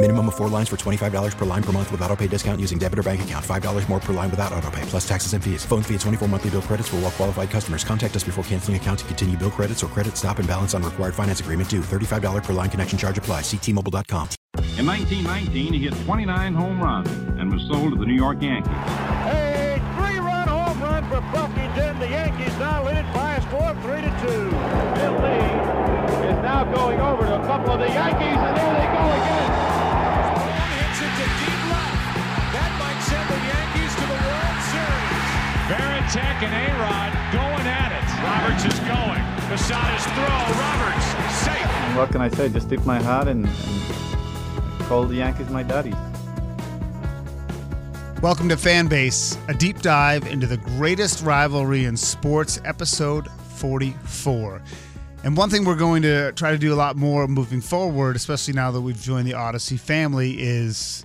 Minimum of four lines for $25 per line per month with auto pay discount using debit or bank account. $5 more per line without auto pay, plus taxes and fees. Phone fee at 24 monthly bill credits for all well qualified customers. Contact us before canceling account to continue bill credits or credit stop and balance on required finance agreement due. $35 per line connection charge apply. Ctmobile.com. In 1919, he hit 29 home runs and was sold to the New York Yankees. A three-run home run for Buffington. The Yankees now lead it by a score of three to two. Bill Lee is now going over to a couple of the Yankees, and they Varitek and A-Rod going at it. Roberts is going. Posada's throw. Roberts safe. What can I say? Just tip my hat and, and call the Yankees my daddy. Welcome to Fanbase, a deep dive into the greatest rivalry in sports, episode 44. And one thing we're going to try to do a lot more moving forward, especially now that we've joined the Odyssey family, is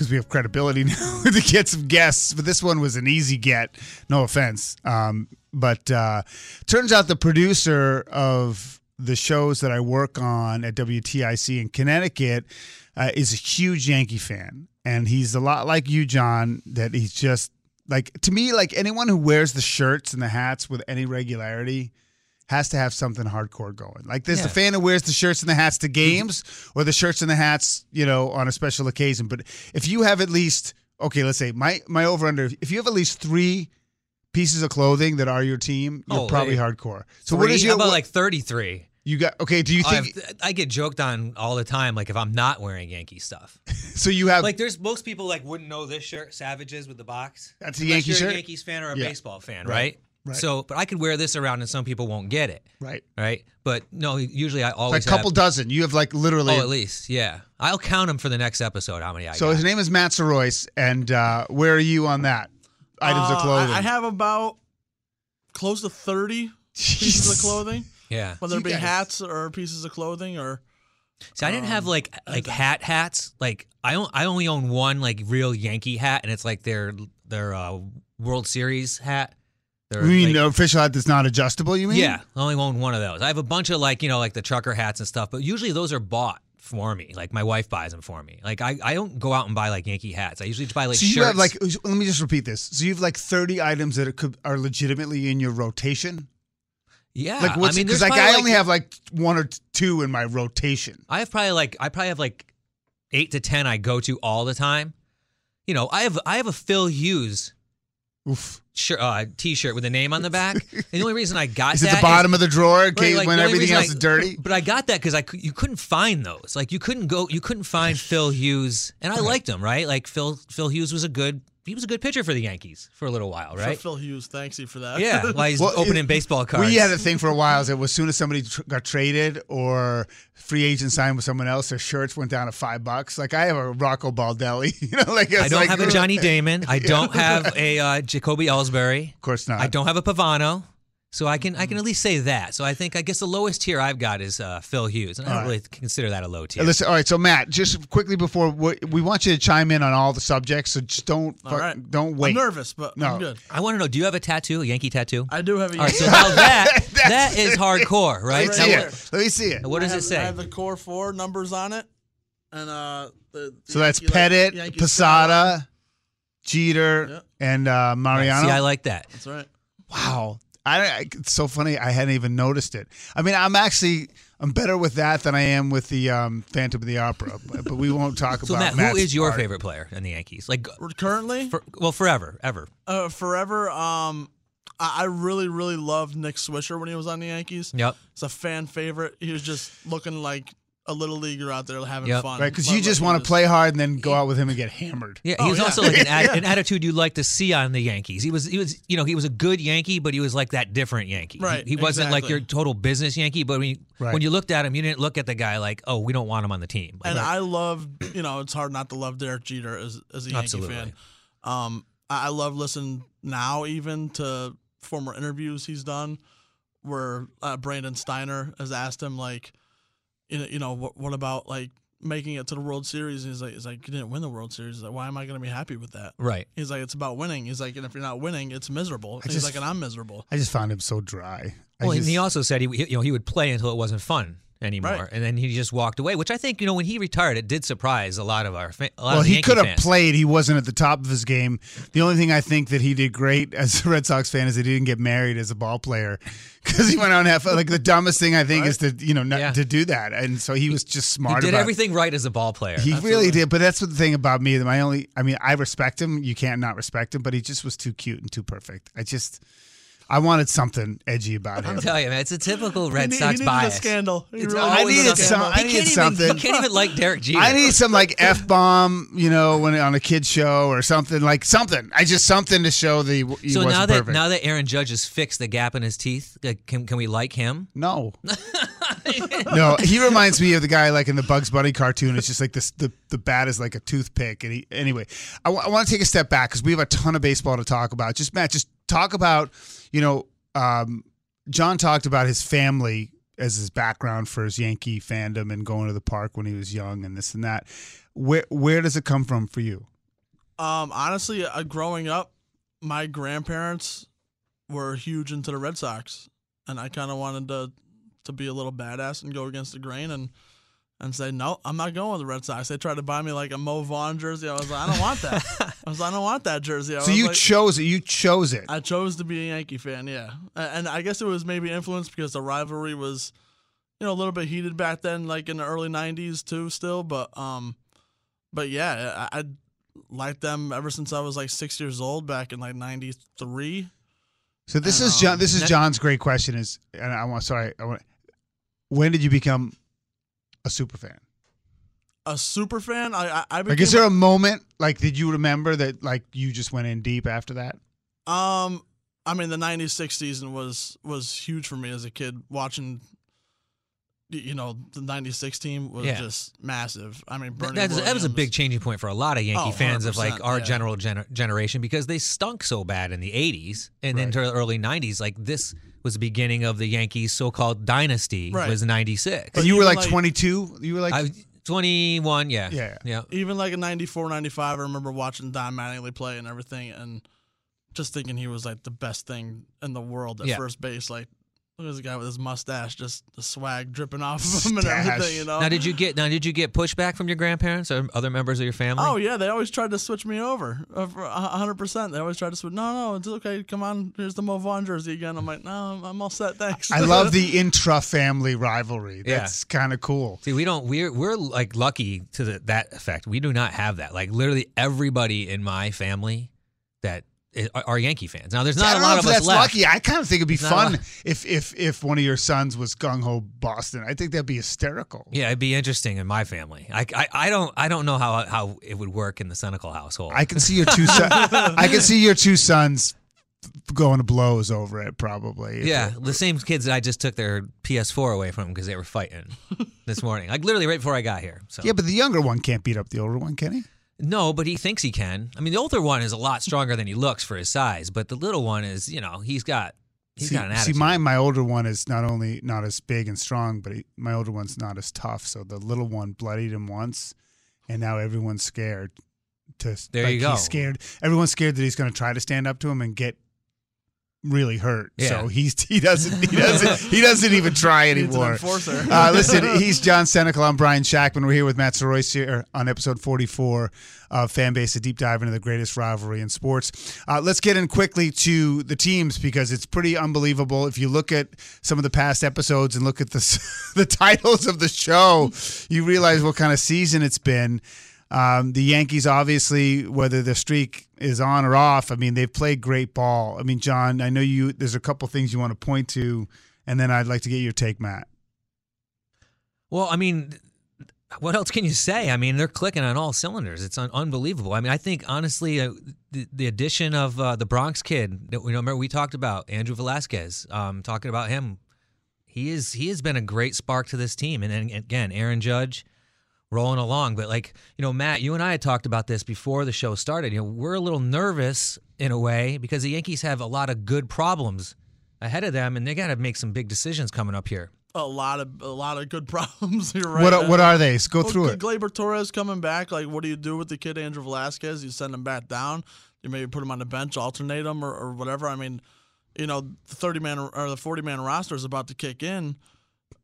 because we have credibility now to get some guests. But this one was an easy get, no offense. Um, but uh, turns out the producer of the shows that I work on at WTIC in Connecticut uh, is a huge Yankee fan. And he's a lot like you, John, that he's just like, to me, like anyone who wears the shirts and the hats with any regularity has to have something hardcore going. Like there's the fan who wears the shirts and the hats to mm-hmm. games or the shirts and the hats, you know, on a special occasion. But if you have at least okay, let's say my my over under if you have at least three pieces of clothing that are your team, you're Oh, probably hardcore. So what Three? is your How about what- like 33? you got okay, do you I, think have- I get joked on all the time, like if I'm not wearing Yankee stuff. so you have Like there's most people like wouldn't know this shirt, Savages with the box. That's a Yankee you're shirt? a Yankees fan or a Yeah. baseball fan, Right. right? Right. So, but I could wear this around and some people won't get it. Right. Right. But no, usually I like always a couple have, dozen. You have like literally Oh, at least, yeah. I'll count them for the next episode. How many I So got. his name is Matt Sorois, and uh, where are you on that? Items of Uh, clothing. I, I have about close to 30 pieces of clothing. Yeah. Whether You it be guys- hats or pieces of clothing or. See, I didn't have um, like like hat hats. Like I on- I only own one like real Yankee hat, and it's like their their uh, World Series hat. You mean like- the official hat that's not adjustable? You mean? Yeah, I only own one of those. I have a bunch of like you know like the trucker hats and stuff, but usually those are bought for me. Like my wife buys them for me. Like I, I don't go out and buy like Yankee hats. I usually just buy like so you shirts. have like let me just repeat this. So you have like thirty items that are, could, are legitimately in your rotation. yeah. Like what's I mean, because like I only have like one or two in my rotation. I have probably like I probably have like eight to ten I go to all the time. You know, I have I have a Phil Hughes Oof. Shirt, uh, t-shirt with a name on the back. and the only reason I got Is that the bottom of the drawer in case like, when everything else I- is dirty? But I got that because I you couldn't find those. Like you couldn't go, you couldn't find Phil Hughes, and I liked him, right? Like Phil Phil Hughes was a good he was a good pitcher for the Yankees for a little while, For right? Phil Hughes, thanks you for that. Yeah, while he's Well, opening it- baseball cards. We had a thing for a while. Is that as soon as somebody tr- got traded or free agent signed with someone else, their shirts went down to five bucks. Like I have a Rocco Baldelli. You know, like I don't like- have a Johnny Damon. I don't have a uh, Jacoby Ellsbury. Of course not. I don't have a Pavano. So I can I can at least say that. So I think I guess the lowest tier I've got is uh, Phil Hughes, and I don't All right. really consider that a low tier. Listen, all right. So Matt, just quickly before we, we want you to chime in on all the subjects. So just don't All fuck- right. don't wait. I'm nervous, but No. I'm good. I want to know: Do you have a tattoo, a Yankee tattoo? I do have a Yankee. All right, so now that that is hardcore, Let right? me Now see what- it. Let me see it. What does I it say? I have the core four numbers on it, and uh, the, the So that's Yankee- Pettitte, Yankee Posada, Jeter, Yep. and uh, Mariano. See, I like that. That's right. Wow. I, I it's so funny. I hadn't even noticed it. I mean, I'm actually I'm better with that than I am with the um, Phantom of the Opera. But, but we won't talk So about Matt, Matt's who is your part. favorite player in the Yankees? Like Currently, for, well, forever, ever. uh, forever. Um, I I really, really loved Nick Swisher when he was on the Yankees. Yep. It's a fan favorite. He was just looking like a little leaguer out there having Yep. fun. Right, because But, you just like, want he to play hard and then go out with him and get hammered. Yeah, he Oh, was yeah. also like an, atti- Yeah. an attitude you like to see on the Yankees. He was, he was, you know, he was a good Yankee, but he was like that different Yankee. He- Right, He, wasn't like exactly. your total business Yankee, but when you, Right. when you looked at him, you didn't look at the guy like, oh, we don't want him on the team. Like, And I love, you know, it's hard not to love Derek Jeter as, as a Yankee Absolutely. fan. Um, I I love listening now even to former interviews he's done where uh, Brandon Steiner has asked him like, you know, you know what, what about like making it to the World Series? He's like, he's like, you didn't win the World Series. He's like, why am I going to be happy with that? Right. He's like, it's about winning. He's like, and if you're not winning, it's miserable. He's just- like, and I'm miserable. I just found him so dry. I well, just- and he also said he, you know, he would play until it wasn't fun anymore, Right. and then he just walked away. Which I think, you know, when he retired, it did surprise a lot of our, fa- lot well, of he could have fans. played. He wasn't at the top of his game. The only thing I think that he did great as a Red Sox fan is that he didn't get married as a ball player because he went on have like the dumbest thing I think is to you know not Yeah. to do that, and so he was just smart. He did everything right as a ball player. He really did, but that's what the thing about me. That my only, I mean, I respect him. You can't not respect him, but he just was too cute and too perfect. I just, I wanted something edgy about him. I'm telling you, man, it's a typical Red need- he Sox needed a bias. scandal. He It's really I always needed a some. scandal. I needed can't even- something. He can't even like Derek Jeter. I need some like f bomb, you know, when on a kid show or something like something. I just something to show the. He so wasn't now that perfect. now that Aaron Judge has fixed the gap in his teeth, uh, can can we like him? no, no, he reminds me of the guy like in the Bugs Bunny cartoon. It's just like this. The the bat is like a toothpick. And he anyway, I want to take a step back because we have a ton of baseball to talk about. Just Matt, just talk about you know. Um, John talked about his family as his background for his Yankee fandom and going to the park when he was young and this and that. Where where does it come from for you? Um, honestly, uh, growing up, my grandparents were huge into the Red Sox, and I kind of wanted to to be a little badass and go against the grain and and say no, I'm not going with the Red Sox. They tried to buy me like a Mo Vaughn jersey. I was like, I don't want that. I was like, I don't want that jersey. I So you like- chose it. You chose it. I chose to be a Yankee fan, yeah, and I guess it was maybe influenced because the rivalry was, you know, a little bit heated back then, like in the early '90s too, still. But um, but yeah, I, I liked them ever since I was like six years old, back in like '93. So this And, is John. um, This is John's great question. Is and I want sorry. I want. When did you become a super fan? A super fan. I I, I Like, is there a moment like did you remember that like you just went in deep after that? um. I mean, the '90s six season was was huge for me as a kid. Watching, you know, the '96 team was Yeah. just massive. I mean, Bernie That was, that was a big changing point for a lot of Yankee Oh, fans of like our yeah. general gener- generation because they stunk so bad in the 80s and then Right. to the early 90s. Like this was the beginning of the Yankees' so-called dynasty. Right. Was 96. And you were like like- 22. You were like I, 21. Yeah. Yeah. Yeah. even like in 94, 95, I remember watching Don Mattingly play and everything and just thinking he was like the best thing in the world at Yeah. first base. Like, look at this guy with his mustache, just the swag dripping off of him and everything, you know? Now did you get now did you get pushback from your grandparents or other members of your family? Oh yeah, they always tried to switch me over, uh, a hundred percent. They always tried to switch. No, no, it's okay. Come on, here's the Mo Vaughn jersey again. I'm like, no, I'm, I'm all set. Thanks. I love the intra-family rivalry. Yeah. That's kind of cool. See, we don't. We're we're like lucky to the, that effect. We do not have that. Like literally everybody in my family that i- are, Yankee fans. Now there's not a lot of us that's left. lucky. I kind of think it'd be fun if if if one of your sons was gung ho Boston. I think that'd be hysterical. Yeah, it'd be interesting in my family. I, I, I don't I don't know how how it would work in the Senecal household. I can see your two sons. I can see your two sons going to blows over it. Probably. yeah, the same kids that I just took their PS4 away from because they were fighting this morning. Like literally right before I got here. So Yeah, but the younger one can't beat up the older one, can he? No, but he thinks he can. I mean, the older one is a lot stronger than he looks for his size, but the little one is, you know, he's got he's see, got an attitude. see, my my older one is not only not as big and strong, but he, my older one's not as tough. So the little one bloodied him once, and now everyone's scared. To There like, you go. He's scared. Everyone's scared that he's going to try to stand up to him and get really hurt. Yeah. So he's he doesn't he doesn't he doesn't even try anymore. Uh, listen, he's John Senecal. I'm Brian Shackman. We're here with Matt Soroyce here on episode 44 of Fanbase, a deep dive into the greatest rivalry in sports. Uh, let's get in quickly to the teams because it's pretty unbelievable. If you look at some of the past episodes and look at the, the titles of the show, you realize what kind of season it's been. Um, the Yankees, obviously, whether the streak is on or off, I mean, they've played great ball. I mean, John, I know you. There's a couple things you want to point to, and then I'd like to get your take, Matt. Well, I mean, what else can you say? I mean, they're clicking on all cylinders. It's un- unbelievable. I mean, I think honestly, uh, the, the addition of uh, the Bronx kid that we remember we talked about Andrew Velazquez, um, talking about him, he is he has been a great spark to this team. And then again, Aaron Judge rolling along. But like you know, Matt, you and I had talked about this before the show started. You know, we're a little nervous in a way because the Yankees have a lot of good problems ahead of them, and they got to make some big decisions coming up here a lot of a lot of good problems here right What now. what are they? Go Well, through it. Gleyber Torres coming back. Like, what do you do with the kid Andrew Velazquez? You send him back down. You maybe put him on the bench, alternate him, or, or whatever. I mean, you know, the thirty man or the forty man roster is about to kick in.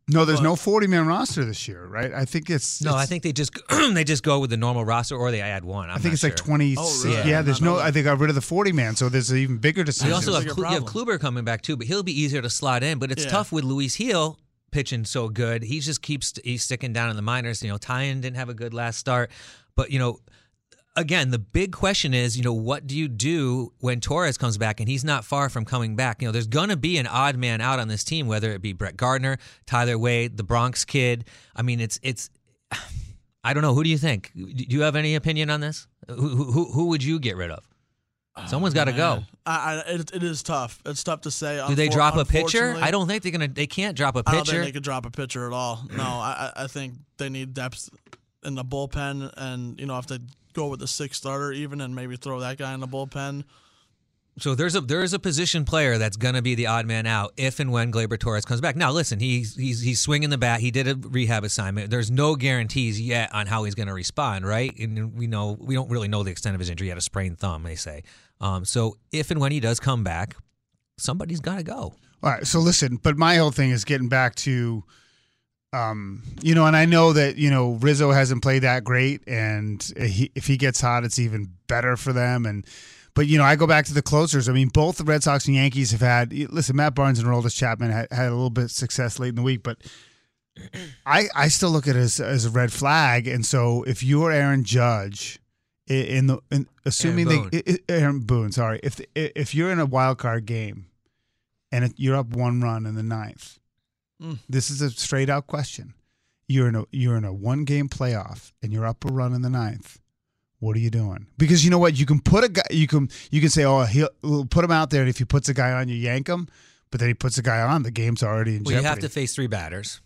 No, there's But- no 40 man roster this year, right? I think it's No, it's- I think they just they just go with the normal roster, or they add one. I'm I think not it's like sure. 26. Oh, really? Yeah, I there's did no. know I think I got rid of the 40 man, so there's an even bigger You decision. also have, Klu- you have problem. Kluber coming back too, but he'll be easier to slot in. But it's Yeah. tough with Luis Gil pitching so good. He just keeps he's sticking down in the minors. You know, Taillon didn't have a good last start, but you know, again, the big question is, you know, what do you do when Torres comes back and he's not far from coming back? You know, there's going to be an odd man out on this team, whether it be Brett Gardner, Tyler Wade, the Bronx kid. I mean, it's it's. I don't know. Who do you think? Do you have any opinion on this? Who who, who would you get rid of? Oh, Someone's got to go. I, I, it, it is tough. It's tough to say. Do they drop a pitcher? I don't think they're gonna. They can't drop a I don't think pitcher. they could drop a pitcher at all. No, I, I I think they need depth in the bullpen, and you know if they go with the sixth starter even, and maybe throw that guy in the bullpen. So there's a there is a position player that's going to be the odd man out if and when Gleyber Torres comes back. Now listen, he's he's he's swinging the bat. He did a rehab assignment. There's no guarantees yet on how he's going to respond, right? And we know we don't really know the extent of his injury. He had a sprained thumb, they say. Um, so if and when he does come back, somebody's got to go. All right. So listen, but my whole thing is getting back to, um, you know, and I know that you know Rizzo hasn't played that great, and he, if he gets hot, it's even better for them. And but you know, I go back to the closers. I mean, both the Red Sox and Yankees have had. Listen, Matt Barnes and Aroldis Chapman had, had a little bit of success late in the week, but. I, I still look at it as, as a red flag, and so if you're Aaron Judge, in the in, assuming Aaron they i- i- Aaron Boone, sorry, if if you're in a wild card game, and you're up one run in the ninth, Mm. this is a straight out question. You're in a you're in a one game playoff, and you're up a run in the ninth. What are you doing? Because you know what, you can put a guy, you can you can say, oh, he'll we'll put him out there, and if he puts a guy on, you yank him. But then he puts a guy on, the game's already in Well, jeopardy. you have to face three batters.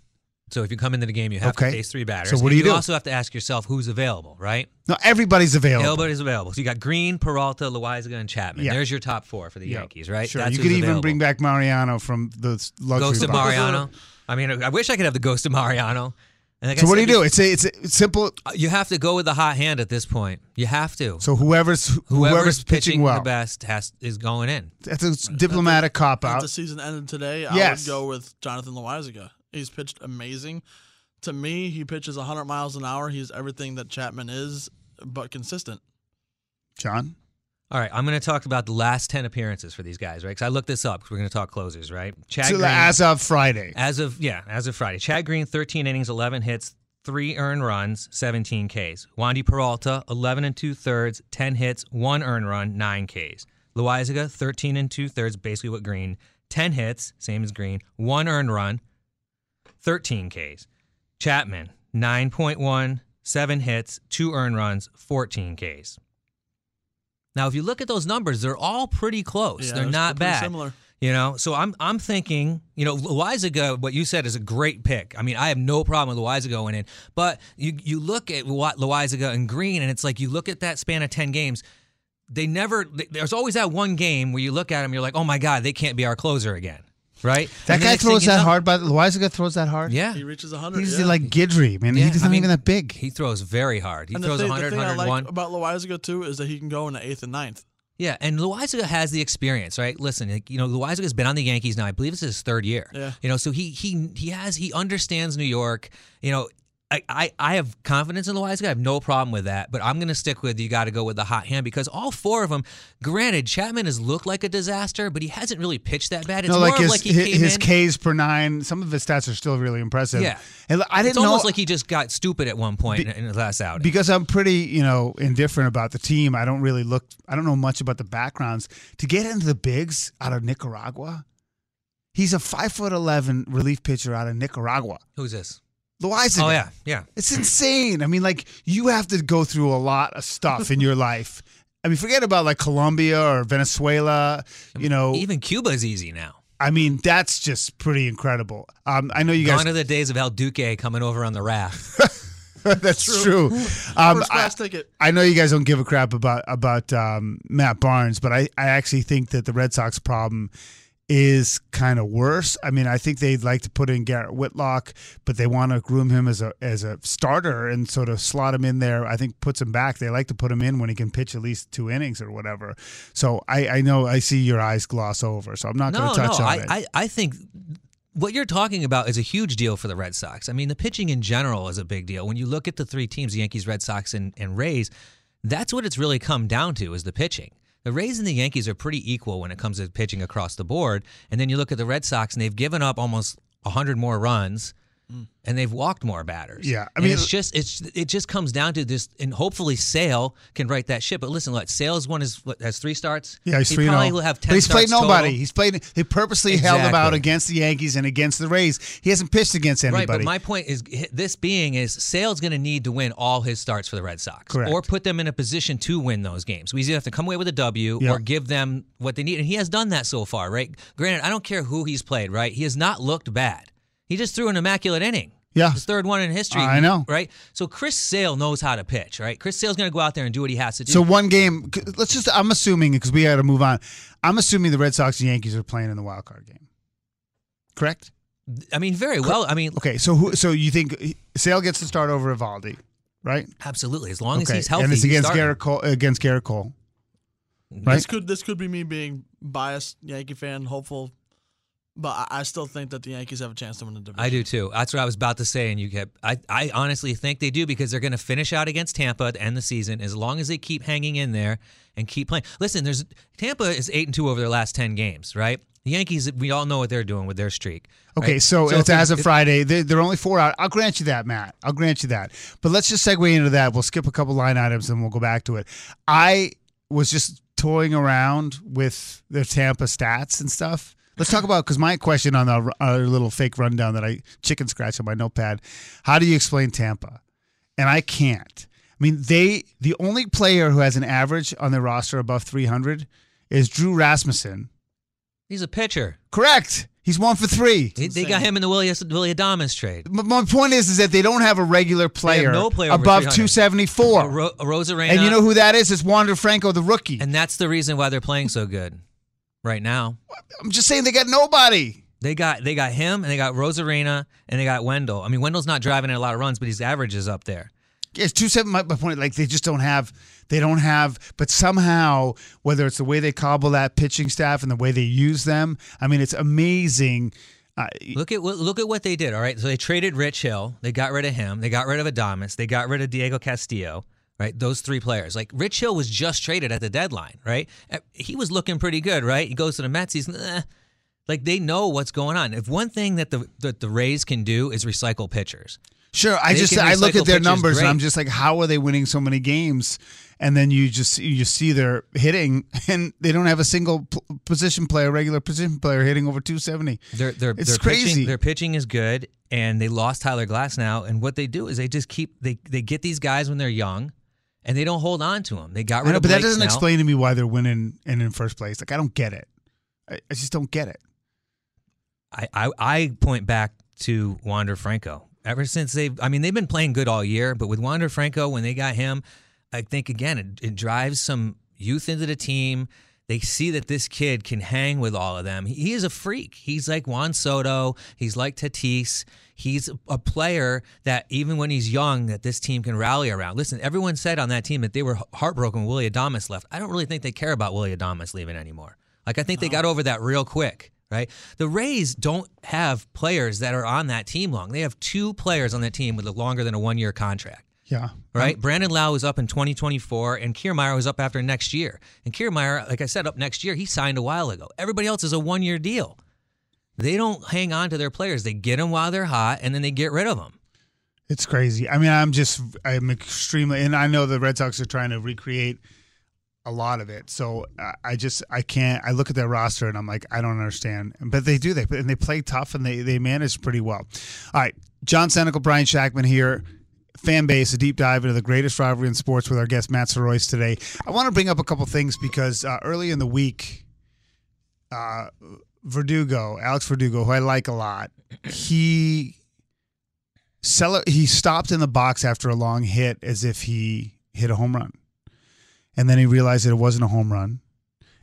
So if you come into the game, you have Okay. to face three batters. So what do you do? also have to ask yourself who's available, right? no, everybody's available. Everybody's available. So you got Green, Peralta, Loaisiga, and Chapman. Yeah. There's your top four for the Yeah. Yankees, right? Sure, That's you could even available. bring back Mariano from the luxury Ghost of box. Mariano. I mean, I wish I could have the Ghost of Mariano. And like I So what do you do? It's a, it's, a, it's simple. Uh, you have to go with the hot hand at this point. You have to. So whoever's whoever's, Whoever's, pitching, well, the best has is going in. that's a diplomatic cop If out. the season ended today, I Yes. would go with Jonathan Loaisiga. He's pitched amazing. To me, he pitches 100 miles an hour. He's everything that Chapman is, but consistent. John, All right, I'm going to talk about the last 10 appearances for these guys, right? Because I looked this up because we're going to talk closers, right? Chad so Green, as of Friday, as of yeah, as of Friday. Chad Green 13 innings, 11 hits, 3 earned runs, 17 Ks. Wandy Peralta 11 and 2 thirds, 10 hits, 1 earned run, 9 Ks. Loaisiga 13 and 2 thirds, basically what Green, 10 hits, same as Green, 1 earned run, 13 Ks. Chapman 9.1, 7 hits, 2 earned runs, 14 Ks. Now, if you look at those numbers, they're all pretty close. Yeah, they're not bad. similar. You know, so I'm I'm thinking, you know, Loaisiga, what you said is a great pick. I mean, I have no problem with Loaisiga going in, but you you look at what Loaisiga and Green, and it's like you look at that span of ten games. They never. There's always that one game where you look at them, you're like, oh my god, they can't be our closer again, right? that And the guy next thing throws you that know- hard. But Loaisiga throws that hard. Yeah, He reaches 100. he's yeah. like Guidry, man. Yeah, he's I not mean, even that big. He throws very hard. He and throws the thing, 100, the thing I like about Loaisiga too is that he can go in the eighth and ninth. Yeah, and Loaisiga has the experience, right? Listen, like, you know, Loaisiga has been on the Yankees now. I believe it's his third year. Yeah. You know, so he he he has he understands New York. You know, I, I, I have confidence in the wise guy. I have no problem with that. But I'm going to stick with you got to go with the hot hand because all four of them, granted, Chapman has looked like a disaster, but he hasn't really pitched that bad. It's no, more like his, like he his, his. Ks per nine. Some of his stats are still really impressive. Yeah. and I didn't it's almost like he just got stupid at one point in, in the last outing. because I'm pretty, you know, indifferent about the team. I don't really look. I don't know much about the backgrounds. To get into the bigs out of Nicaragua, he's a five foot eleven relief pitcher out of Nicaragua. Who's this? Loaisiga. Oh yeah, yeah. It's insane. I mean, like you have to go through a lot of stuff in your life. I mean, forget about like Colombia or Venezuela. You know, Even Cuba is easy now. I mean, that's just pretty incredible. Um, I know you guys. Gone are the days of El Duque coming over on the raft. That's true. Um, First class I, ticket. I know you guys don't give a crap about about um, Matt Barnes, but I, I actually think that the Red Sox problem is kind of worse. I mean, I think they'd like to put in Garrett Whitlock, but they want to groom him as a as a starter and sort of slot him in there. I think puts him back. They like to put him in when he can pitch at least two innings or whatever. So I, I know I see your eyes gloss over. So I'm not going to touch no, on I, it. I, I think what you're talking about is a huge deal for the Red Sox. I mean, the pitching in general is a big deal. When you look at the three teams, the Yankees, Red Sox, and, and Rays, that's what it's really come down to is the pitching. The Rays and the Yankees are pretty equal when it comes to pitching across the board. And then you look at the Red Sox, and they've given up almost 100 more runs. And they've walked more batters. Yeah, I mean- mean, it's just it's it just comes down to this, and hopefully Sale can write that ship. But listen, look, Sale's one is what, has three starts. Yeah, he's he three probably oh. will have ten. But he's played nobody. total. He's played. They purposely held him out against the Yankees and against the Rays. He hasn't pitched against anybody. Right, but my point is this being is Sale's going to need to win all his starts for the Red Sox, Correct. or put them in a position to win those games. We either have to come away with a W Yeah. or give them what they need, and he has done that so far. Right? Granted, I don't care who he's played. Right? He has not looked bad. He just threw an immaculate inning. Yeah. his third one in history. I know. right? So Chris Sale knows how to pitch. Right? Chris Sale's going to go out there and do what he has to do. So one game. Let's just. I'm assuming because we got to move on. I'm assuming the Red Sox and Yankees are playing in the wild card game. Correct. I mean, very well. I mean, Okay. So who? So you think Sale gets to start over Eovaldi, right? absolutely. As long as he's healthy, and it's against starting. Gerrit Cole. Against Gerrit Cole. Right. This could this could be me being biased Yankee fan, hopeful, but I, I still think that the Yankees have a chance to win the division. I do too. That's what I was about to say, and you kept. I, I honestly think they do because they're going to finish out against Tampa to end the season as long as they keep hanging in there and keep playing. Listen, there's Tampa is eight and two over their last ten games, right? The Yankees, we all know what they're doing with their streak. Okay, right? so, it's as of Friday. They're, they're only four out. I'll grant you that, Matt. I'll grant you that. But let's just segue into that. We'll skip a couple line items and we'll go back to it. I was just toying around with the Tampa stats and stuff. Let's talk about because my question on the our little fake rundown that I chicken scratch on my notepad. How do you explain Tampa? And I can't. I mean, they the only player who has an average on their roster above 300 is Drew Rasmussen. He's a pitcher. Correct. He's one for three. They, they got him in the Willie, Willie Adames trade. M- My point is, is that they don't have a regular player, no player above 274. A Ro- Rosarena, and you know who that is? It's Wander Franco, the rookie. and that's the reason why they're playing so good right now. I'm just saying they got nobody. They got they got him and they got Rosarena and they got Wendle. I mean, Wendle's not driving in a lot of runs, but his average is up there. It's two seven. My, my point, like they just don't have, they don't have. But somehow, whether it's the way they cobble that pitching staff and the way they use them, I mean, it's amazing. Uh, Look at look at what they did. All right, so they traded Rich Hill. They got rid of him. They got rid of Adames. They got rid of Diego Castillo. Right, those three players. Like Rich Hill was just traded at the deadline. Right, Uh, he was looking pretty good. Right, he goes to the Mets. He's eh. like they know what's going on. If one thing that the that the Rays can do is recycle pitchers. Sure, I They just I look at their numbers and. I'm just like, how are they winning so many games? And then you just you see their hitting, and they don't have a single p- position player, regular position player hitting over 270. They're they're It's their crazy. Pitching, their pitching is good, and they lost Tyler Glasnow. And what they do is they just keep they they get these guys when they're young, and they don't hold on to them. They got rid know, of but that doesn't explain to me why they're winning and in first place. Like I don't get it. I, I just don't get it. I, I I point back to Wander Franco. Ever since they've, I mean, they've been playing good all year, but with Wander Franco, when they got him, I think again it, it drives some youth into the team. They see that this kid can hang with all of them. He, is a freak. He's like Juan Soto. He's like Tatis. He's a, a player that even when he's young, that this team can rally around. Listen, everyone said on that team that they were heartbroken when Willie Adames left. I don't really think they care about Willie Adames leaving anymore. Like I think they got over that real quick right? The Rays don't have players that are on that team long. They have two players on that team with a longer than a one year contract. Yeah. Right? Brandon Lowe is up in 2024, and Kiermaier was up after next year. And Kiermaier, like I said, up next year, he signed a while ago. Everybody else is a one year deal. They don't hang on to their players. They get them while they're hot, and then they get rid of them. It's crazy. I mean, I'm just, I'm extremely, and I know the Red Sox are trying to recreate a lot of it. So I- I just, I can't, I look at their roster and I'm like, I don't understand. But they do, they, and they play tough and they, they manage pretty well. All right. John Senecal, Brian Shackman here. Fan base, a deep dive into the greatest rivalry in sports with our guest Matt Soroyce today. I want to bring up a couple things because uh, early in the week, uh, Verdugo, Alex Verdugo, who I like a lot, he cele- he stopped in the box after a long hit as if he hit a home run. And then he realized that it wasn't a home run.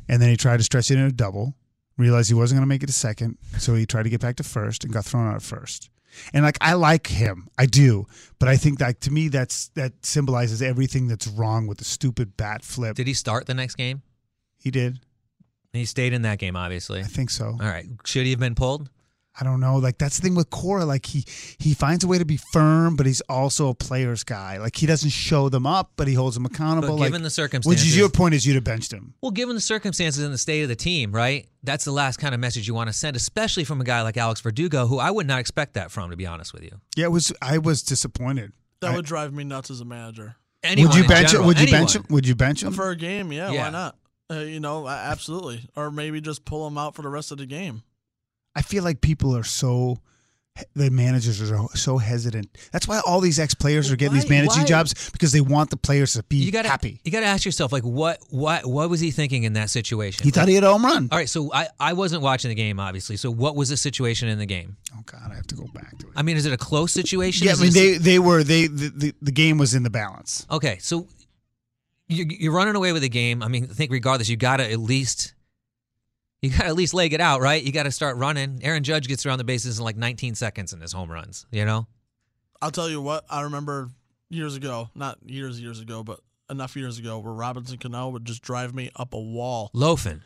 And then he tried to stretch it into a double, realized he wasn't going to make it to second. So he tried to get back to first and got thrown out at first. And like I like him, I do, but I think that to me that's that symbolizes everything that's wrong with the stupid bat flip. Did he start the next game? He did. He stayed in that game, obviously. I think so. All right. Should he have been pulled? I don't know. Like that's the thing with Cora. Like he he finds a way to be firm, but he's also a player's guy. Like he doesn't show them up, but he holds them accountable. But like, given the circumstances which is your point, is you'd have benched him. Well, given the circumstances and the state of the team, right? That's the last kind of message you want to send, especially from a guy like Alex Verdugo, who I would not expect that from, to be honest with you. Yeah, it was. I was disappointed. That I- would drive me nuts as a manager. Anyone would you in bench general, him? Would you anyone. bench him? Would you bench him? For a game, yeah, Yeah. why not? Uh, you know, absolutely. Or maybe just pull him out for the rest of the game. I feel like people are so. The managers are so hesitant. That's why all these ex players are getting these managing why- jobs because they want the players to be You got to happy. You got to ask yourself, like, what, what, what was he thinking in that situation? He thought he had a home run. All right, so I, I wasn't watching the game, obviously. So what was the situation in the game? Oh God, I have to go back to it. I mean, is it a close situation? Yeah, I mean they they were they the, the, the game was in the balance. Okay, so you, you're running away with the game. I mean, I think regardless, you got to at least you got to at least leg it out, right? You got to start running. Aaron Judge gets around the bases in like 19 seconds in his home runs. You know, I'll tell you what, I remember years ago, not years, years ago, but enough years ago, where Robinson Cano would just drive me up a wall. loafing.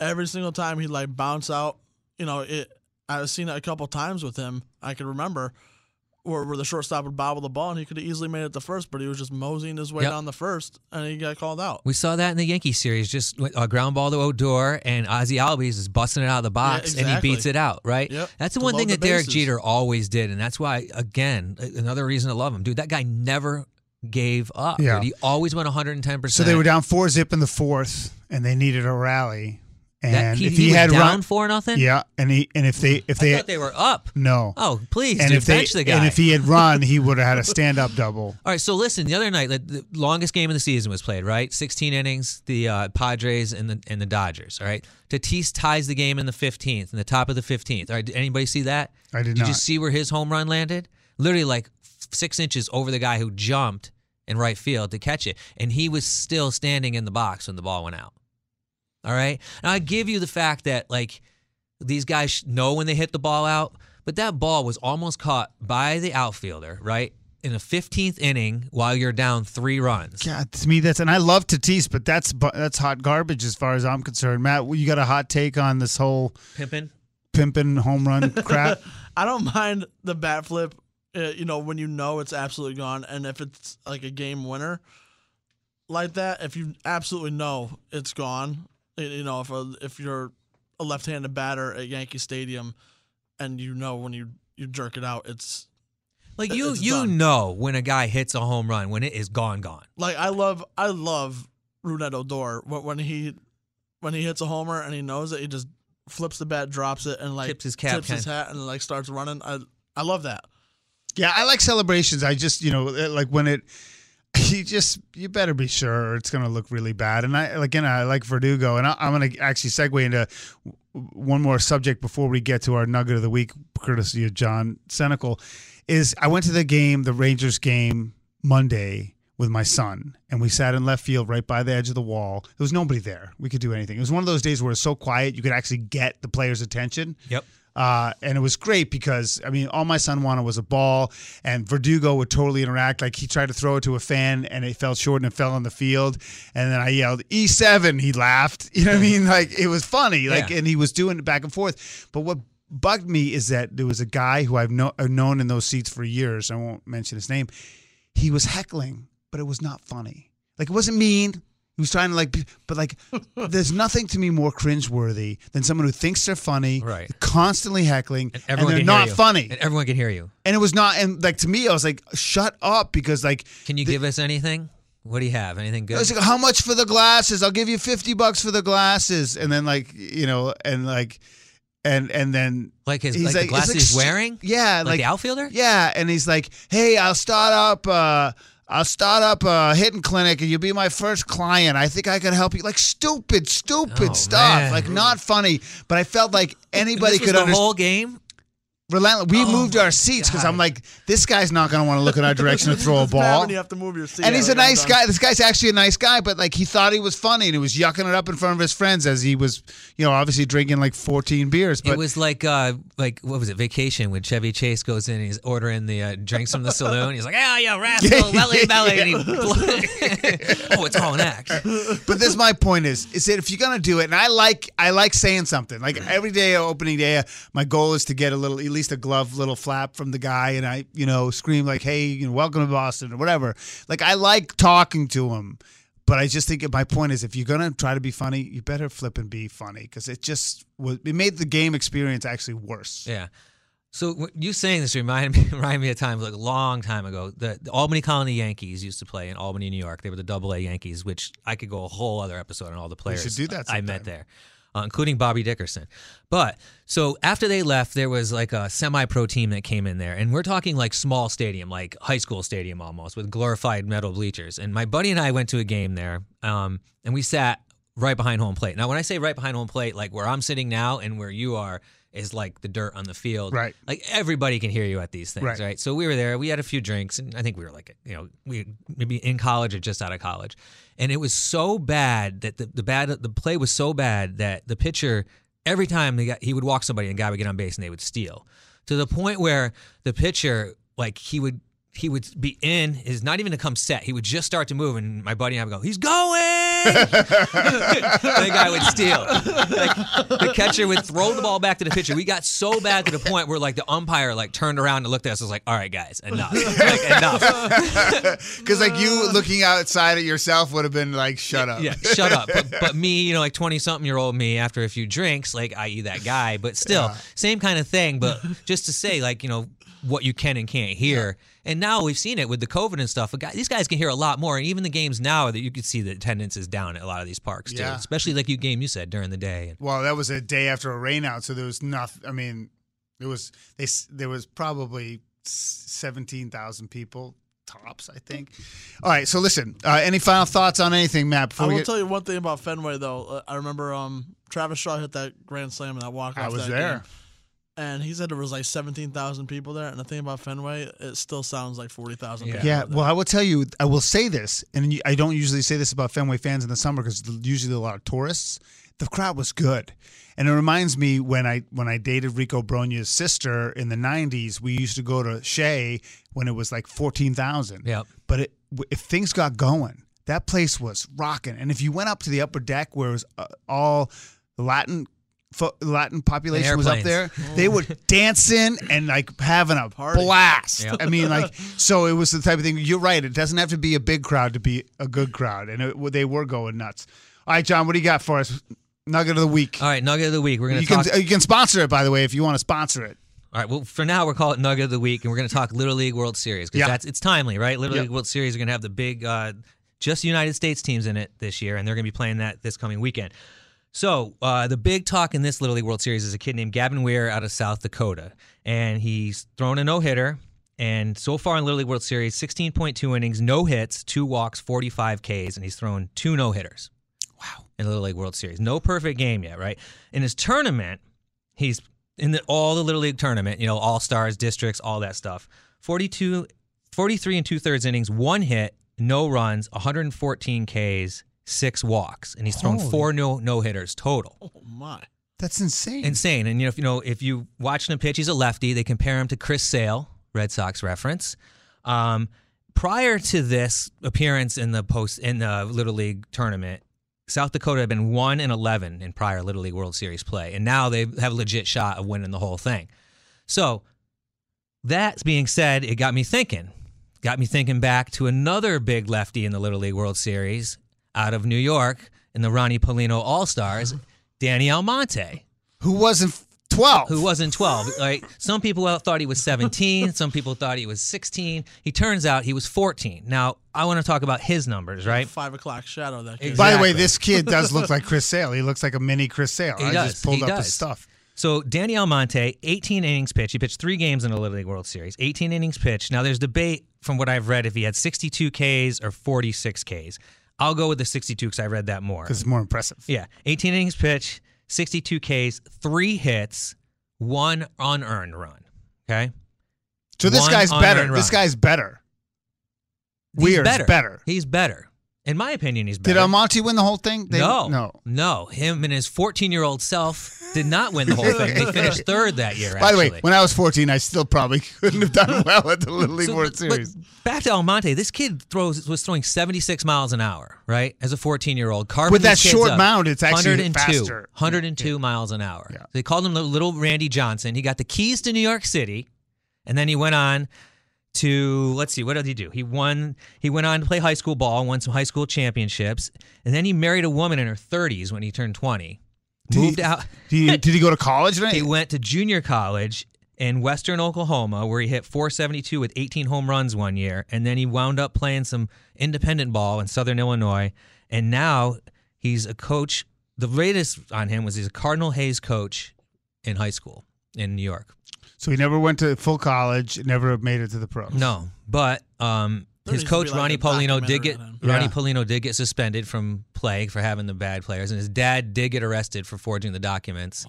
Every single time he'd like bounce out, you know, it. I've seen it a couple times with him. I can remember where, where the shortstop would bobble the ball and he could have easily made it the first, but he was just moseying his way Yep. down the first and he got called out. We saw that in the Yankee series, just a uh, ground ball to Odor, and Ozzie Albies is busting it out of the box, and he beats it out, right? Yep, That's the to one thing the that Derek. Jeter always did, and that's why, again, another reason to love him, dude. That guy never gave up. Yeah. dude. He always went 110. percent So they were down four zip in the fourth, and they needed a rally. And That- he- if he he, had down run, four nothing? yeah, and he and if they if I they thought they were up. no, Oh, please, and dude, if they bench the guy. and if he had run, he would have had a stand up double. All right, so listen, the other night, like, the longest game of the season was played, right? 16 innings, the uh, Padres and the and the Dodgers, all right? Tatis ties the game in the 15th, in the top of the 15th. All right, did anybody see that? I did not. Did you not. see where his home run landed? Literally like six inches over the guy who jumped in right field to catch it, and he was still standing in the box when the ball went out. All right, now I give you the fact that like these guys know when they hit the ball out, but that ball was almost caught by the outfielder, right? In the 15th inning while you're down three runs. God, to me that's and I love Tatis, but that's that's hot garbage as far as I'm concerned. Matt, you got a hot take on this whole Pimpin'? pimping home run crap? I don't mind the bat flip, uh, you know, when you know it's absolutely gone, and if it's like a game winner like that, if you absolutely know it's gone, y- you know, if a, if you're a left-handed batter at Yankee Stadium, and you know when you you jerk it out, it's Like you it's you done. know when a guy hits a home run when it is gone gone. like I love I love Rougned Odor when, when he when he hits a homer and he knows it, he just flips the bat, drops it, and like Tips his cap, tips his hat, and like starts running. I I love that. Yeah, I like celebrations. I just, you know, like when it, you just, you better be sure it's going to look really bad. And I, again, I like Verdugo, and I, I'm going to actually segue into one more subject before we get to our nugget of the week, courtesy of John Senecal. Is I went to the game, the Rangers game Monday with my son, and we sat in left field right by the edge of the wall. There was nobody there. We could do anything. It was one of those days where it's so quiet you could actually get the players' attention. Yep. Uh, and it was great because I mean, all my son wanted was a ball, and Verdugo would totally interact. Like he tried to throw it to a fan, and it fell short and it fell on the field. And then I yelled E seven. He laughed. You know what I mean? Like it was funny. Like Yeah. and he was doing it back and forth. But what bugged me is that there was a guy who I've, know, I've known in those seats for years. I won't mention his name. He was heckling, but it was not funny. Like it wasn't mean. He was trying to like, but like, there's nothing to me more cringeworthy than someone who thinks they're funny, Right. constantly heckling, and, Everyone they're not you. funny. And everyone can hear you. And it was not, and like to me, I was like, shut up, because like, Can you give us anything? What do you have? Anything I good? was like, how much for the glasses? I'll give you fifty bucks for the glasses, and then like, you know, and like, and and then Like his he's like, the glasses like he's wearing? Yeah, Like like, the outfielder? Yeah, and he's like, "Hey, I'll start up. Uh, I'll start up a hitting clinic, and you'll be my first client. I think I could help you." Like stupid, stupid Oh, stuff. man. Like not funny. But I felt like anybody this was could the understand. whole game. Relentless. We Oh, moved our seats because I'm like, this guy's not going to want to look in our direction to throw a ball. when you have to move your seat. And he's a nice guy. This guy's actually a nice guy, but like he thought he was funny and he was yucking it up in front of his friends as he was, you know, obviously drinking like 14 beers. But it was like uh like what was it? Vacation when Chevy Chase goes in and he's ordering the uh, drinks from the saloon. He's like, "Oh, you rascal, belly belly," and he oh, it's all an act. but this my point is is that if you're gonna do it, and I like I like saying something like every day opening day, my goal is to get a little least a glove little flap from the guy, and I you know scream like hey you know welcome to Boston or whatever. Like I like talking to him. But I just think my point is, if you're gonna try to be funny, you better flip and be funny because it just was, it made the game experience actually worse. Yeah. So you saying this reminded me reminded me of times like a long time ago. The, the Albany Colonie Yankees used to play in Albany, New York. They were the Double A Yankees, which I could go a whole other episode on all the players should do that I met there, uh, including Bobby Dickerson. But so after they left, there was like a semi-pro team that came in there, and we're talking like small stadium, like high school stadium almost, with glorified metal bleachers. And my buddy and I went to a game there, um, and we sat right behind home plate. Now, when I say right behind home plate, like where I'm sitting now and where you are is like the dirt on the field. Right. Like everybody can hear you at these things, Right. right? So we were there. We had a few drinks, and I think we were like, you know, we maybe in college or just out of college, and it was so bad that the, the bad the play was so bad that the pitcher every time they got, he would walk somebody and the guy would get on base and they would steal to the point where the pitcher like he would he would be in is not even to come set. He would just start to move, and my buddy and I would go, "He's going!" the guy would steal. Like, the catcher would throw the ball back to the pitcher. We got so bad to the point where like the umpire like turned around and looked at us. and was like, "All right, guys, enough, like, enough." Because like you looking outside at yourself would have been like, shut up. Yeah, shut up. But, but me, you know, like twenty something year old me, after a few drinks, like i.e. that guy, but still same kind of thing. But just to say, like you know, what you can and can't hear. And now we've seen it with the COVID and stuff. Guy, these guys can hear a lot more. And even the games now that you can see the attendance is down at a lot of these parks too. Yeah. Especially like you game you said during the day. Well, that was a day after a rainout, so there was nothing. I mean, there was they there was probably seventeen thousand people tops. I think. All right, so listen. Uh, any final thoughts on anything, Matt? I Before we will get, tell you one thing about Fenway though. Uh, I remember um, Travis Shaw hit that grand slam and that walk off. I was that there. game. And he said there was like seventeen thousand people there. And the thing about Fenway, it still sounds like forty thousand. people. Yeah, there. well, I will tell you, I will say this, and I don't usually say this about Fenway fans in the summer because usually a lot of tourists. The crowd was good, and it reminds me when I when I dated Rico Brogna's sister in the '90s. We used to go to Shea when it was like fourteen thousand. Yep. But it, if things got going, that place was rocking. And if you went up to the upper deck where it was uh, all Latin. Fo- Latin population was up there. airplanes. They were dancing and like having a blast. Yep. I mean, like, so it was the type of thing. You're right. It doesn't have to be a big crowd to be a good crowd, and it, they were going nuts. All right, John, what do you got for us? Nugget of the week. All right, nugget of the week. We're gonna You talk. can you can sponsor it by the way if you want to sponsor it. All right. Well, for now, we're calling it Nugget of the Week, and we're going to talk Little League World Series because Yeah. that's it's timely, right? Little Yep. League World Series are going to have the big, uh, just United States teams in it this year, and they're going to be playing that this coming weekend. So uh, the big talk in this Little League World Series is a kid named Gavin Weir out of South Dakota, and he's thrown a no hitter. And so far in Little League World Series, 16.2 innings, no hits, two walks, 45 Ks, and he's thrown two no hitters. Wow. In Little League World Series. No perfect game yet, right? In his tournament, he's in the, all the Little League tournament, you know, all stars, districts, all that stuff. 42, 43 and two thirds innings, one hit, no runs, 114 Ks, six walks, and he's thrown Holy- four no no hitters total. Oh my. That's insane. Insane. And you know, if you know, if you watch him pitch, he's a lefty. They compare him to Chris Sale, Red Sox reference. Um, prior to this appearance in the post in the Little League tournament, South Dakota had been one and eleven in prior Little League World Series play, and now they have a legit shot of winning the whole thing. So that being said, it got me thinking. Got me thinking back to another big lefty in the Little League World Series out of New York in the Ronnie Paulino All Stars, Danny Almonte. Who wasn't 12? Who wasn't 12. Like some people uh, thought he was 17, some people thought he was 16. He turns out he was 14. Now, I want to talk about his numbers, right? Five o'clock shadow. That kid. By the way, this kid does look like Chris Sale. He looks like a mini Chris Sale. He I does. just pulled he up does. his stuff. So Danny Almonte, 18 innings pitched. He pitched three games in the Little League World Series. 18 innings pitched. Now there's debate from what I've read if he had 62 Ks or 46 Ks. I'll go with the 62 because I read that more. Because it's more impressive. Yeah, 18 innings pitched, 62 Ks, three hits, one unearned run. Okay. So this One guy's better. This guy's better. He's Weir's better. better. He's better. In my opinion, he's better. Did Almonte win the whole thing? They- no, No. no. Him and his 14 year old self did not win the whole thing. They finished third that year. By the way, actually. when I was 14, I still probably couldn't have done well at the Little League So, World but- Series. But back to Almonte, this kid throws was throwing 76 miles an hour, right? As a 14 year old. With that short mound, it's actually 102, faster. 102 miles an hour. They called him the little Randy Johnson. He got the keys to New York City, and then he went on to let's see, what did he do? He won. He went on to play high school ball, won some high school championships, and then he married a woman in her 30s when he turned 20. Did moved he, out. Did he, did he go to college? Then? He went to junior college in Western Oklahoma, where he hit 472 with 18 home runs one year, and then he wound up playing some independent ball in Southern Illinois, and now he's a coach. The latest on him was he's a Cardinal Hayes coach in high school in New York. So he never went to full college, never made it to the pros. No, but um, his needs to be coach like Ronnie a Paulino did get on him. Ronnie Yeah. Paulino did get suspended from play for having the bad players, and his dad did get arrested for forging the documents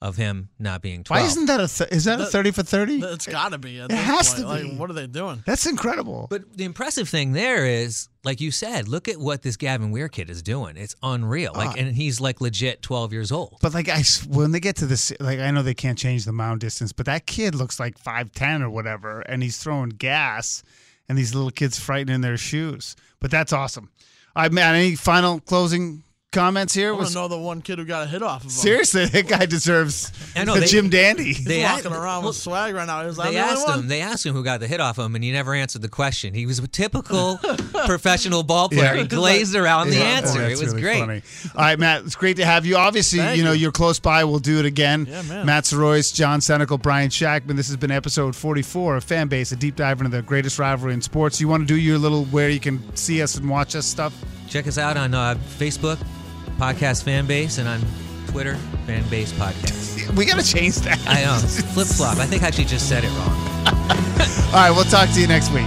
of him not being twelve. Why isn't that a th- is that a 30 for 30? It's got to be. At It has point. to Like, be. what are they doing? That's incredible. But the impressive thing there is, like you said, look at what this Gavin Weir kid is doing. It's unreal. Like, Ah. and he's like legit twelve years old. But like I, s- when they get to this, like I know they can't change the mound distance, but that kid looks like five ten or whatever, and he's throwing gas, and these little kids frightened in their shoes. But that's awesome. All right, man. Any final closing comments here? I want Was to know the one kid who got a hit off of him. seriously that guy deserves I know, the they- Jim Dandy. He's They walking asked- around well, with swag right now. He was like, They the asked him. They asked him who got the hit off him, and he never answered the question. He was a typical professional ball player. Yeah. He glazed around the answer. that's It was really great. funny. All right, Matt, it's great to have you. Obviously, Thank you know, you. you're close by. We'll do it again. Yeah, man. Matt Soroyce, John Senecal, Brian Shackman. This has been episode 44 of Fan Base, a deep dive into the greatest rivalry in sports. You want to do your little where you can see us and watch us stuff? Check us out on uh, Facebook, Podcast Fan Base, and on Twitter, Fan Base Podcast. We got to change that. I know. Flip flop. I think I actually just said it wrong. All right, we'll talk to you next week.